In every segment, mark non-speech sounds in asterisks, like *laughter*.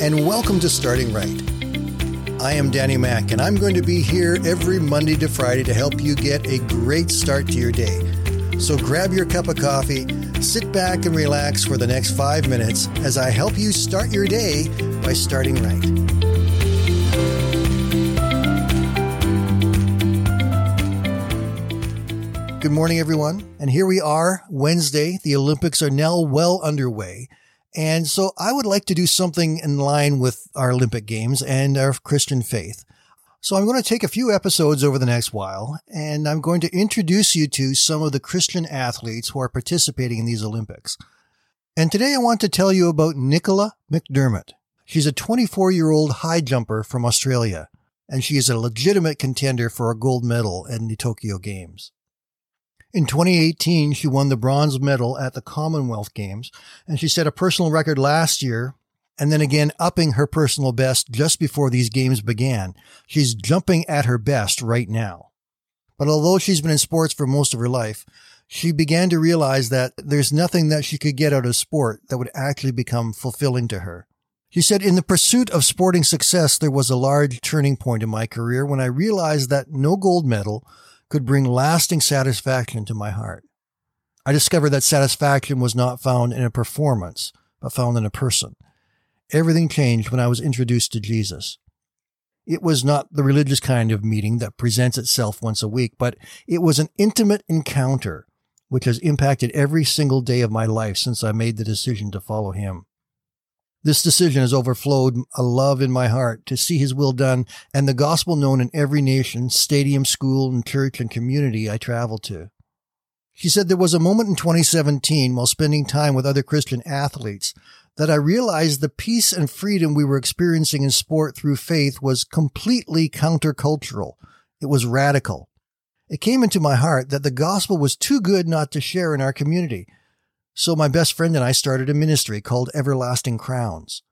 and welcome to Starting Right. I am Danny Mack, and I'm going to be here every Monday to Friday to help you get a great start to your day. So grab your cup of coffee, sit back, and relax for the next five minutes as I help you start your day by starting right. Good morning, everyone. And here we are, Wednesday. The Olympics are now well underway. And so I would like to do something in line with our Olympic Games and our Christian faith. So I'm going to take a few episodes over the next while, and I'm going to introduce you to some of the Christian athletes who are participating in these Olympics. And today I want to tell you about Nicola McDermott. She's a 24 year old high jumper from Australia, and she is a legitimate contender for a gold medal in the Tokyo Games. In 2018, she won the bronze medal at the Commonwealth Games, and she set a personal record last year, and then again upping her personal best just before these games began. She's jumping at her best right now. But although she's been in sports for most of her life, she began to realize that there's nothing that she could get out of sport that would actually become fulfilling to her. She said, in the pursuit of sporting success, there was a large turning point in my career when I realized that no gold medal, could bring lasting satisfaction to my heart. I discovered that satisfaction was not found in a performance, but found in a person. Everything changed when I was introduced to Jesus. It was not the religious kind of meeting that presents itself once a week, but it was an intimate encounter which has impacted every single day of my life since I made the decision to follow him. This decision has overflowed a love in my heart to see his will done and the gospel known in every nation, stadium, school, and church and community I travel to. She said there was a moment in 2017 while spending time with other Christian athletes that I realized the peace and freedom we were experiencing in sport through faith was completely countercultural. It was radical. It came into my heart that the gospel was too good not to share in our community so my best friend and I started a ministry called Everlasting Crowns.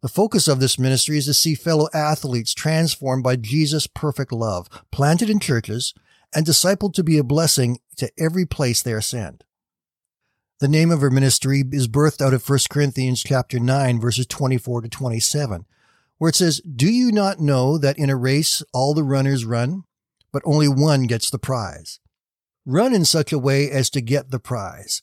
The focus of this ministry is to see fellow athletes transformed by Jesus' perfect love, planted in churches, and discipled to be a blessing to every place they are sent. The name of our ministry is birthed out of 1 Corinthians chapter 9 verses 24 to 27, where it says, "Do you not know that in a race all the runners run, but only one gets the prize? Run in such a way as to get the prize."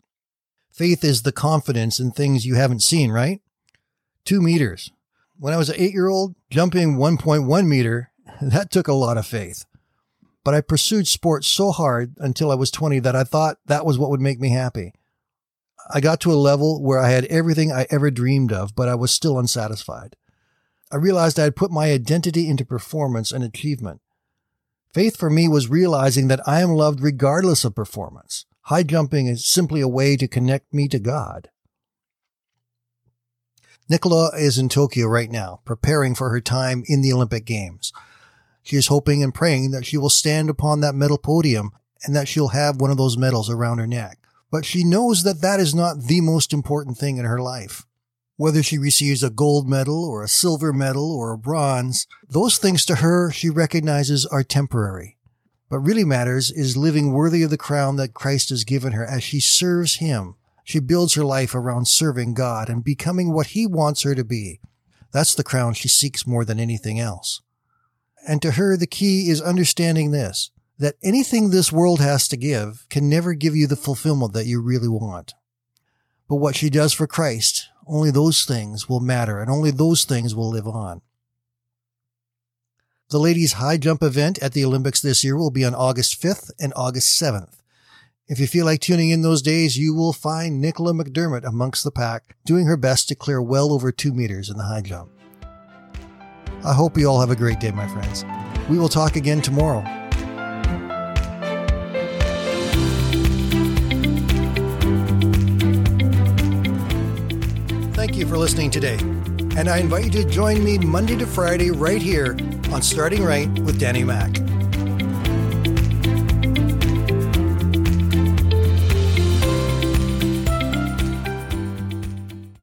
Faith is the confidence in things you haven't seen, right? Two meters. When I was an eight year old, jumping 1.1 meter, *laughs* that took a lot of faith. But I pursued sports so hard until I was 20 that I thought that was what would make me happy. I got to a level where I had everything I ever dreamed of, but I was still unsatisfied. I realized I had put my identity into performance and achievement. Faith for me was realizing that I am loved regardless of performance. High jumping is simply a way to connect me to God. Nicola is in Tokyo right now, preparing for her time in the Olympic Games. She is hoping and praying that she will stand upon that medal podium and that she'll have one of those medals around her neck. But she knows that that is not the most important thing in her life. Whether she receives a gold medal or a silver medal or a bronze, those things to her she recognizes are temporary. What really matters is living worthy of the crown that Christ has given her as she serves Him. She builds her life around serving God and becoming what He wants her to be. That's the crown she seeks more than anything else. And to her, the key is understanding this, that anything this world has to give can never give you the fulfillment that you really want. But what she does for Christ, only those things will matter and only those things will live on. The ladies' high jump event at the Olympics this year will be on August 5th and August 7th. If you feel like tuning in those days, you will find Nicola McDermott amongst the pack, doing her best to clear well over two meters in the high jump. I hope you all have a great day, my friends. We will talk again tomorrow. Thank you for listening today. and I invite you to join me Monday to Friday right here on Starting Right with Danny Mack.